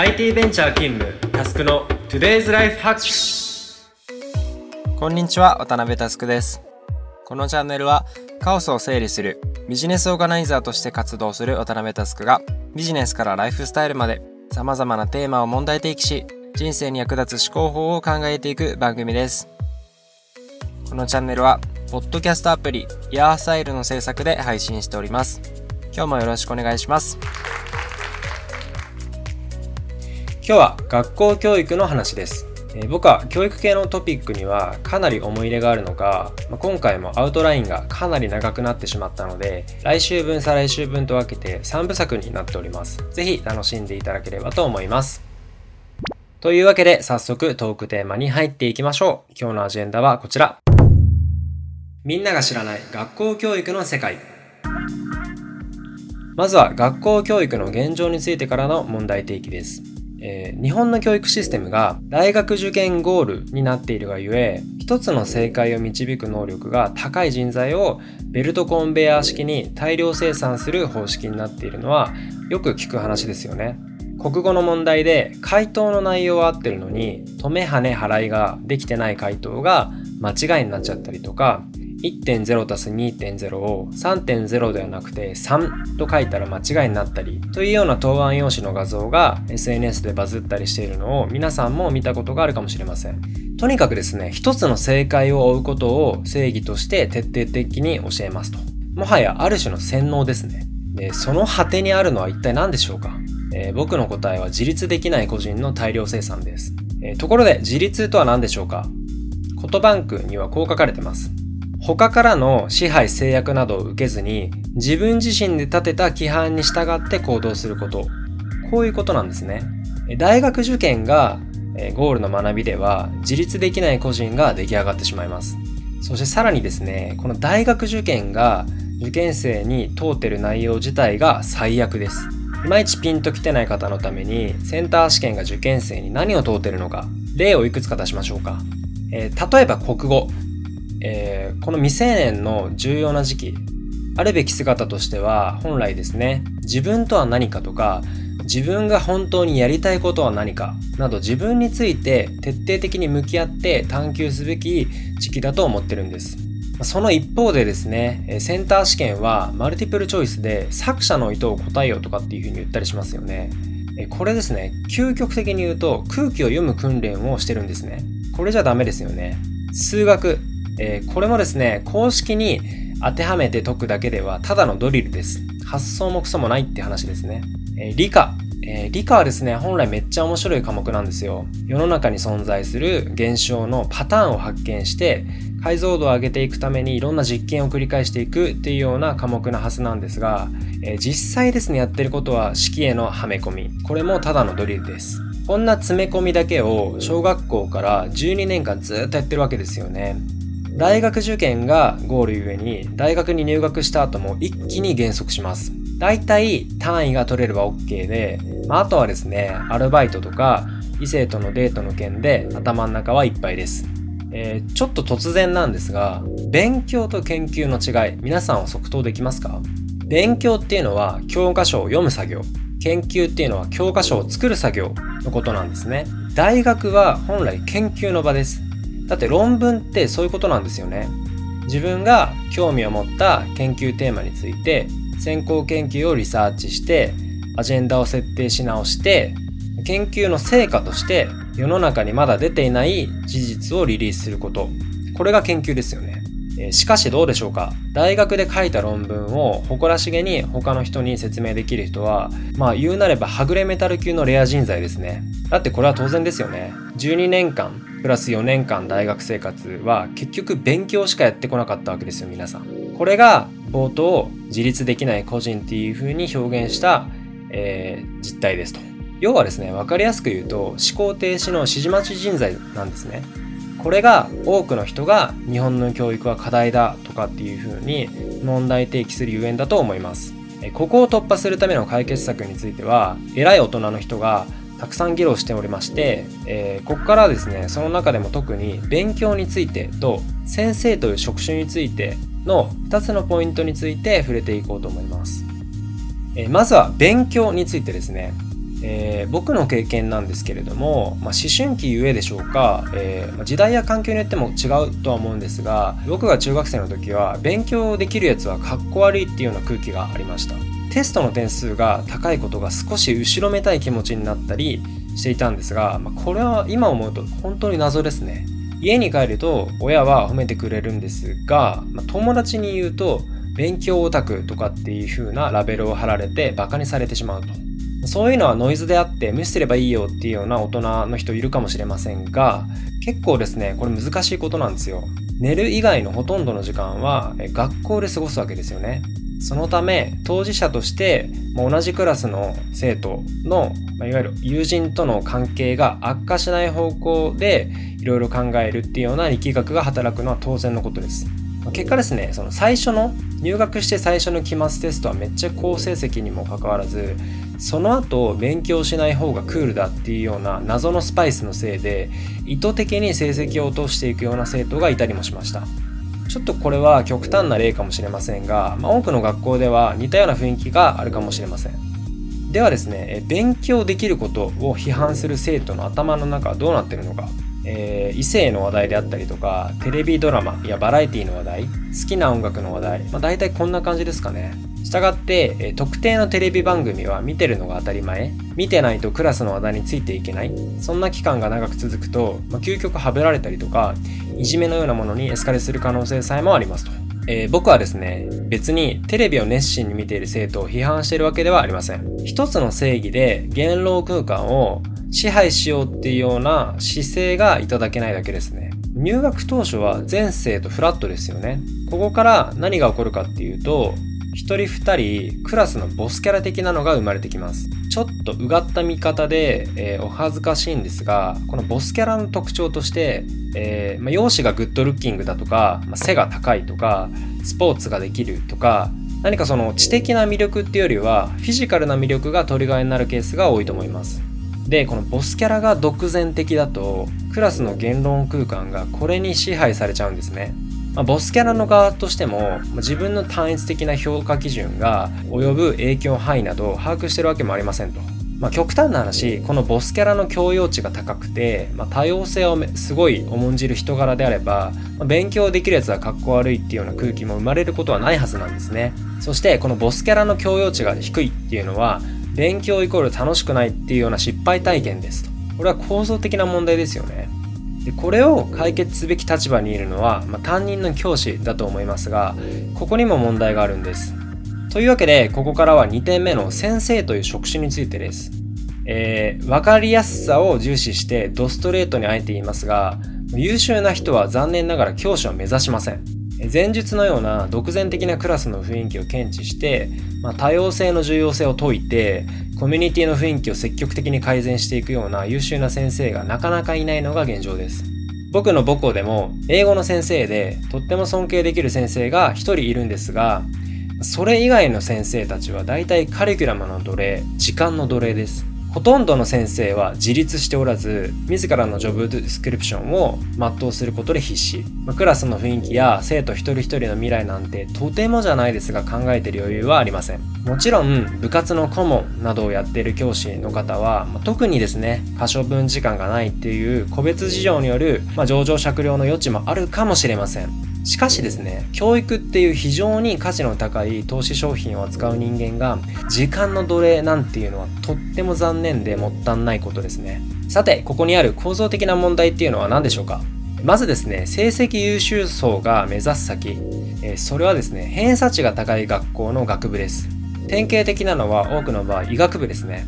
IT ベンチャー勤務タスクの Today's Life Hack こんにちは渡辺タスクです。このチャンネルはカオスを整理するビジネスオーガナイザーとして活動する渡辺タスクがビジネスからライフスタイルまで様々なテーマを問題提起し人生に役立つ思考法を考えていく番組です。このチャンネルはポッドキャストアプリヤーサイルの制作で配信しております。今日もよろしくお願いします。今日は学校教育の話です。え僕は教育系のトピックにはかなり思い入れがあるのか、まあ、今回もアウトラインがかなり長くなってしまったので来週分再来週分と分けて3部作になっております。是非楽しんでいただければと思います。というわけで早速トークテーマに入っていきましょう。今日のアジェンダはこちら。みんなが知らない学校教育の世界。まずは学校教育の現状についてからの問題提起です。えー、日本の教育システムが大学受験ゴールになっているがゆえ一つの正解を導く能力が高い人材をベルトコンベヤー式に大量生産する方式になっているのはよく聞く話ですよね。国語の問題で回答の内容は合ってるのに止め跳ね払いができてない回答が間違いになっちゃったりとか1.0たす2.0を3.0ではなくて3と書いたら間違いになったりというような答案用紙の画像が SNS でバズったりしているのを皆さんも見たことがあるかもしれません。とにかくですね、一つの正解を追うことを正義として徹底的に教えますと。もはやある種の洗脳ですね。でその果てにあるのは一体何でしょうか、えー、僕の答えは自立できない個人の大量生産です。えー、ところで自立とは何でしょうかコトバンクにはこう書かれてます。他からの支配制約などを受けずに自分自身で立てた規範に従って行動すること。こういうことなんですね。大学受験がゴールの学びでは自立できない個人が出来上がってしまいます。そしてさらにですね、この大学受験が受験生に問うてる内容自体が最悪です。いまいちピンときてない方のためにセンター試験が受験生に何を問うてるのか例をいくつか出しましょうか。えー、例えば国語。えー、この未成年の重要な時期、あるべき姿としては本来ですね、自分とは何かとか、自分が本当にやりたいことは何かなど自分について徹底的に向き合って探求すべき時期だと思ってるんです。その一方でですね、センター試験はマルティプルチョイスで作者の意図を答えようとかっていうふうに言ったりしますよね。これですね、究極的に言うと空気を読む訓練をしてるんですね。これじゃダメですよね。数学、えー、これもですね、公式に当てはめて解くだけではただのドリルです。発想もクソもないって話ですね。えー、理科。えー、理科はですね、本来めっちゃ面白い科目なんですよ。世の中に存在する現象のパターンを発見して、解像度を上げていくためにいろんな実験を繰り返していくっていうような科目なはずなんですが、えー、実際ですね、やってることは式へのはめ込み。これもただのドリルです。こんな詰め込みだけを小学校から12年間ずっとやってるわけですよね。大学受験がゴールゆえに大学に入学した後も一気に減速します。大体単位が取れれば OK で、まあ、あとはですね、アルバイトとか異性とのデートの件で頭の中はいっぱいです。えー、ちょっと突然なんですが、勉強と研究の違い、皆さんは即答できますか？勉強っていうのは教科書を読む作業。研究っていうのは教科書を作る作業のことなんですね。大学は本来研究の場です。だって論文ってそういうことなんですよね。自分が興味を持った研究テーマについて先行研究をリサーチしてアジェンダを設定し直して研究の成果として世の中にまだ出ていない事実をリリースすることこれが研究ですよね。しかしどうでしょうか？大学で書いた論文を誇らしげに他の人に説明できる人はまあ言うなればはぐれメタル級のレア人材ですねだってこれは当然ですよね12年間プラス4年間大学生活は結局勉強しかやってこなかったわけですよ皆さん。これが冒頭自立できない個人っていう風に表現した、えー、実態ですと。要はですね分かりやすく言うと思考停止の指示待ち人材なんですね。これが多くの人が日本の教育は課題だとかっていう風に問題提起するゆえんだと思います。ここを突破するための解決策については偉い大人の人がたくさん議論しておりまして、えー、ここからですねその中でも特に勉強についてと先生という職種についての2つのポイントについて触れていこうと思います、えー、まずは勉強についてですね。えー、僕の経験なんですけれども、まあ、思春期ゆえでしょうか、えー、時代や環境によっても違うとは思うんですが僕が中学生の時は勉強できるやつはかっこ悪いっていうような空気がありました。テストの点数が高いことが少し後ろめたい気持ちになったりしていたんですが、まあ、これは今思うと本当に謎ですね。家に帰ると親は褒めてくれるんですが、まあ、友達に言うと勉強オタクとかっていう風なラベルを貼られてバカにされてしまうと。そういうのはノイズであって無視すればいいよっていうような大人の人いるかもしれませんが結構ですねこれ難しいことなんですよ。寝る以外のほとんどの時間は学校で過ごすわけですよね。そのため当事者として同じクラスの生徒のいわゆる友人との関係が悪化しない方向でいろいろ考えるっていうような力学が働くのは当然のことです。結果ですねその最初の入学して最初の期末テストはめっちゃ好成績にもかかわらずその後勉強しない方がクールだっていうような謎のスパイスのせいで意図的に成績を落としていくような生徒がいたりもしました。ちょっとこれは極端な例かもしれませんが、まあ、多くの学校では似たような雰囲気があるかもしれません。ではですね勉強できることを批判する生徒の頭の中はどうなってるのか。えー、異性の話題であったりとかテレビドラマやバラエティの話題好きな音楽の話題、まあ、大体こんな感じですかね。したがって、特定のテレビ番組は見てるのが当たり前見てないとクラスの話題についていけない。そんな期間が長く続くと、まあ、究極はべられたりとかいじめのようなものにエスカレする可能性さえもありますとえー、僕はですね、別にテレビを熱心に見ている生徒を批判しているわけではありません。一つの正義で言論空間を支配しようっていうような姿勢がいただけないだけですね。入学当初は全生徒フラットですよね。ここから何が起こるかっていうと、一人二人クラスのボスキャラ的なのが生まれてきます。ちょっとうがった見方で、えー、お恥ずかしいんですが、このボスキャラの特徴として、えーまあ、容姿がグッドルッキングだとか、まあ、背が高いとか、スポーツができるとか、何かその知的な魅力っていうよりは、フィジカルな魅力がトリガーになるケースが多いと思います。でこのボスキャラが独善的だとクラスの言論空間がこれに支配されちゃうんですね、まあ、ボスキャラの側としても自分の単一的な評価基準が及ぶ影響範囲などを把握してるわけもありませんとまあ、極端な話このボスキャラの教養値が高くて、まあ、多様性をすごい重んじる人柄であれば、まあ、勉強できるやつはかっこ悪いっていうような空気も生まれることはないはずなんですねそしてこのボスキャラの教養値が低いっていうのは勉強イコール楽しくないっていうような失敗体験ですと。これは構造的な問題ですよね。でこれを解決すべき立場にいるのは、まあ、担任の教師だと思いますが、ここにも問題があるんです。というわけで、ここからは2点目の先生という職種についてです。えー、分かりやすさを重視してドストレートにあえて言いますが、優秀な人は残念ながら教師を目指しません。前述のような独善的なクラスの雰囲気を検知して、まあ、多様性の重要性を説いてコミュニティの雰囲気を積極的に改善していくような優秀な先生がなかなかいないのが現状です。僕の母校でも英語の先生でとっても尊敬できる先生が一人いるんですがそれ以外の先生たちは大体カリキュラムの奴隷時間の奴隷です。ほとんどの先生は自立しておらず、自らのジョブディスクリプションを全うすることで必死。ま、クラスの雰囲気や生徒一人一人の未来なんてとてもじゃないですが考えてる余裕はありません。もちろん、部活の顧問などをやっている教師の方は、ま、特にですね、可処分時間がないっていう個別事情による、まあ、上場酌量の余地もあるかもしれません。しかしですね、教育っていう非常に価値の高い投資商品を扱う人間が時間の奴隷なんていうのはとっても残念でもったいないことですね。さて、ここにある構造的な問題っていうのは何でしょうかまずですね、成績優秀層が目指す先、えそれはですね、偏差値が高い学校の学部です。典型的なのは多くの場合医学部ですね。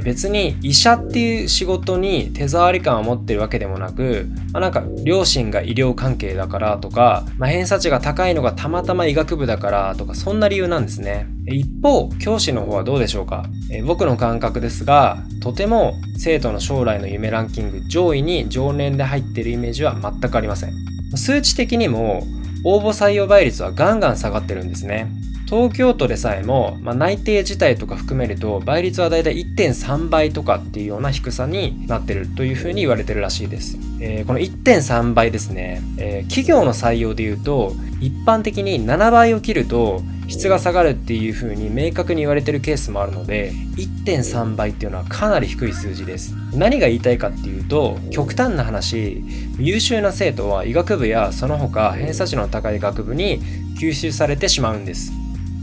別に医者っていう仕事に手触り感を持ってるわけでもなく、まあ、なんか両親が医療関係だからとか、まあ、偏差値が高いのがたまたま医学部だからとかそんな理由なんですね。一方教師の方はどうでしょうか？え僕の感覚ですがとても生徒の将来の夢ランキング上位に常年で入ってるイメージは全くありません。数値的にも応募採用倍率はガンガン下がってるんですね。東京都でさえも、まあ、内定自体とか含めると倍率はだいたい1.3倍とかっていうような低さになってるというふうに言われてるらしいです。えー、この1.3倍ですね、えー、企業の採用で言うと一般的に7倍を切ると質が下がるっていう風に明確に言われてるケースもあるので1.3倍っていうのはかなり低い数字です。何が言いたいかっていうと極端な話優秀な生徒は医学部やその他偏差値の高い学部に吸収されてしまうんです。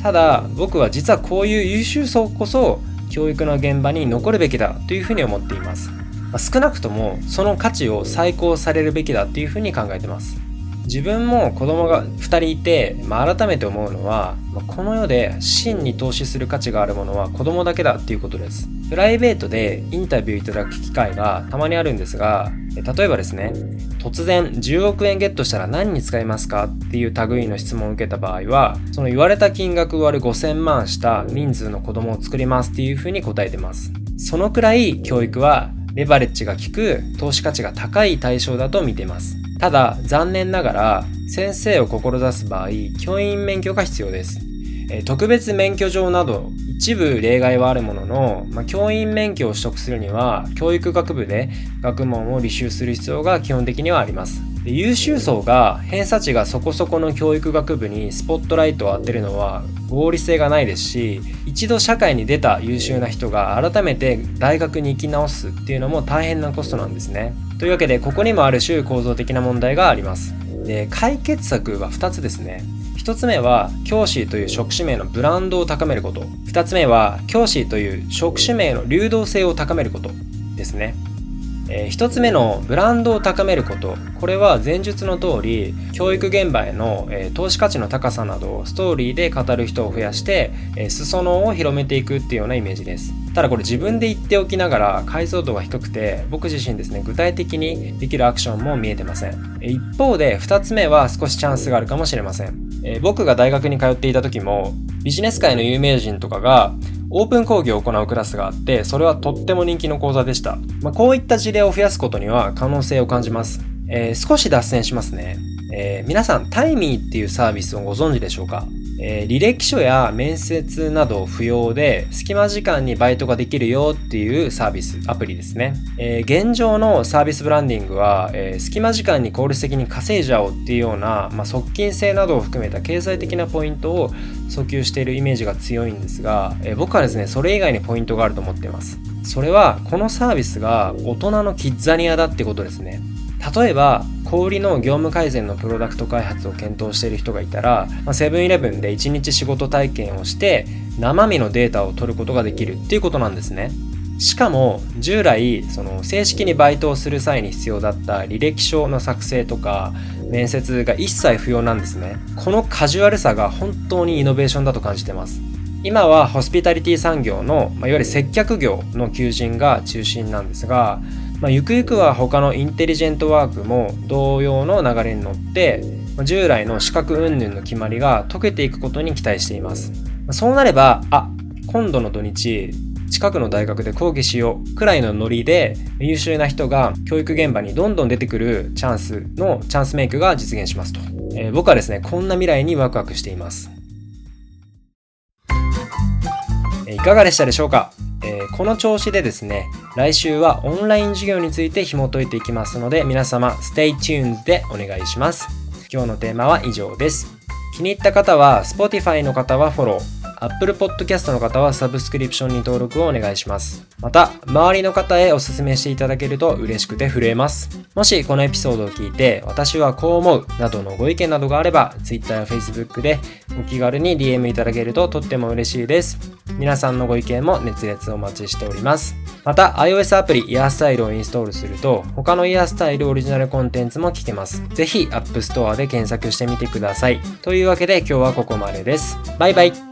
ただ僕は実はこういう優秀層こそ教育の現場に残るべきだというふうに思っています、ま、少なくともその価値を再考されるべきだというふうに考えてます。自分も子供が2人いて、まあ、改めて思うのは、まあ、この世で真に投資する価値があるものは子供だけだっていうことです。プライベートでインタビューいただく機会がたまにあるんですが例えばですね突然10億円ゲットしたら何に使いますかっていう類の質問を受けた場合はその言われた金額割る5000万した人数の子供を作りますっていうふうに答えてます。そのくらい教育はレバレッジが効く投資価値が高い対象だと見てます。ただ残念ながら先生を志す場合教員免許が必要です。特別免許状など一部例外はあるものの、まあ、教員免許を取得するには教育学部で学問を履修する必要が基本的にはあります。優秀層が偏差値がそこそこの教育学部にスポットライトを当てるのは合理性がないですし一度社会に出た優秀な人が改めて大学に行き直すっていうのも大変なコストなんですね。というわけでここにもある種構造的な問題があります。で解決策は2つですね。1つ目は教師という職種名のブランドを高めること。2つ目は教師という職種名の流動性を高めることですね。えー、1つ目のブランドを高めること。これは前述の通り教育現場への、えー、投資価値の高さなどをストーリーで語る人を増やして、えー、裾野を広めていくっていうようなイメージです。ただこれ自分で言っておきながら解像度が低くて僕自身ですね具体的にできるアクションも見えてません。一方で2つ目は少しチャンスがあるかもしれません、えー、僕が大学に通っていた時もビジネス界の有名人とかがオープン講義を行うクラスがあって、それはとっても人気の講座でした。まあ、こういった事例を増やすことには可能性を感じます。えー、少し脱線しますね。えー、皆さん、タイミーっていうサービスをご存知でしょうか？えー、履歴書や面接など不要で隙間時間にバイトができるよっていうサービス、アプリですね。えー、現状のサービスブランディングは、えー、隙間時間に効率的に稼いじゃおうっていうような、まあ、側近性などを含めた経済的なポイントを訴求しているイメージが強いんですが、え僕はですね、それ以外にポイントがあると思っています。それは、このサービスが大人のキッザニアだってことですね。例えば小売りの業務改善のプロダクト開発を検討している人がいたらセブンイレブンで1日仕事体験をして生身のデータを取ることができるっていうことなんですね。しかも従来その正式にバイトをする際に必要だった履歴書の作成とか面接が一切不要なんですね。このカジュアルさが本当にイノベーションだと感じてます。今はホスピタリティ産業の、まあ、いわゆる接客業の求人が中心なんですがまあ、ゆくゆくは他のインテリジェントワークも同様の流れに乗って、従来の資格云々の決まりが解けていくことに期待しています。そうなれば、あ、今度の土日、近くの大学で講義しようくらいのノリで優秀な人が教育現場にどんどん出てくるチャンスのチャンスメイクが実現しますと。えー、僕はですね、こんな未来にワクワクしています。いかがでしたでしょうか？えー、この調子でですね、来週はオンライン授業について紐解いていきますので、皆様、stay tuned でお願いします。今日のテーマは以上です。気に入った方は、Spotify の方はフォロー、Apple Podcast の方はサブスクリプションに登録をお願いします。また、周りの方へお勧めしていただけると嬉しくて震えます。もしこのエピソードを聞いて、私はこう思うなどのご意見などがあれば、Twitter や Facebook で気軽に DM いただけるととっても嬉しいです。皆さんのご意見も熱烈お待ちしております。また、iOS アプリイヤースタイルをインストールすると、他のイヤースタイルオリジナルコンテンツも聞けます。ぜひ、App Store で検索してみてください。というわけで今日はここまでです。バイバイ。